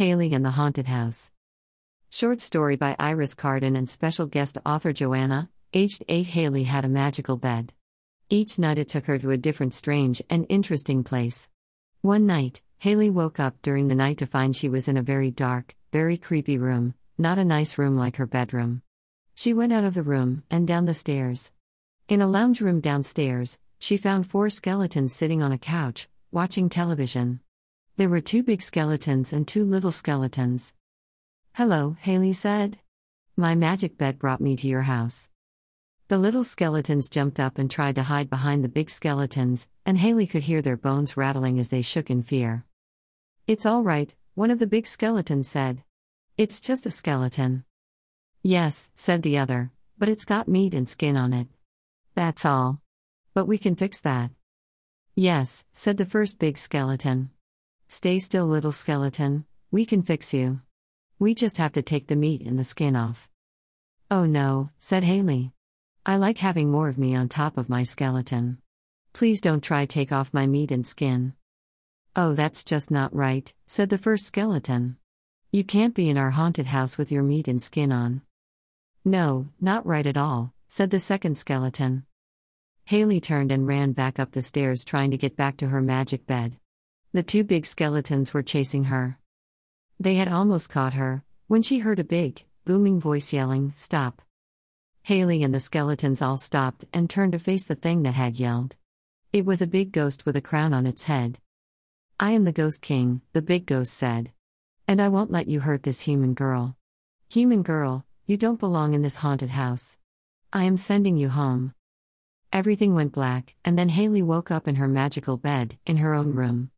Hailey and the Haunted House. Short story by Iris Carden and special guest author Joanna. Aged 8 Hailey had a magical bed. Each night it took her to a different strange and interesting place. One night, Hailey woke up during the night to find she was in a very dark, very creepy room, not a nice room like her bedroom. She went out of the room and down the stairs. In a lounge room downstairs, she found four skeletons sitting on a couch, watching television. There were two big skeletons and two little skeletons. Hello, Hailey said. My magic bed brought me to your house. The little skeletons jumped up and tried to hide behind the big skeletons, and Hailey could hear their bones rattling as they shook in fear. It's all right, one of the big skeletons said. It's just a skeleton. Yes, said the other, but it's got meat and skin on it. That's all. But we can fix that. Yes, said the first big skeleton. Stay still, little skeleton, we can fix you. We just have to take the meat and the skin off. Oh no, said Hailey. I like having more of me on top of my skeleton. Please don't try take off my meat and skin. Oh, that's just not right, said the first skeleton. You can't be in our haunted house with your meat and skin on. No, not right at all, said the second skeleton. Hailey turned and ran back up the stairs trying to get back to her magic bed. The two big skeletons were chasing her. They had almost caught her, when she heard a big, booming voice yelling, Stop! Hailey and the skeletons all stopped and turned to face the thing that had yelled. It was a big ghost with a crown on its head. I am the Ghost King, the big ghost said. And I won't let you hurt this human girl. Human girl, you don't belong in this haunted house. I am sending you home. Everything went black, and then Hailey woke up in her magical bed, in her own room.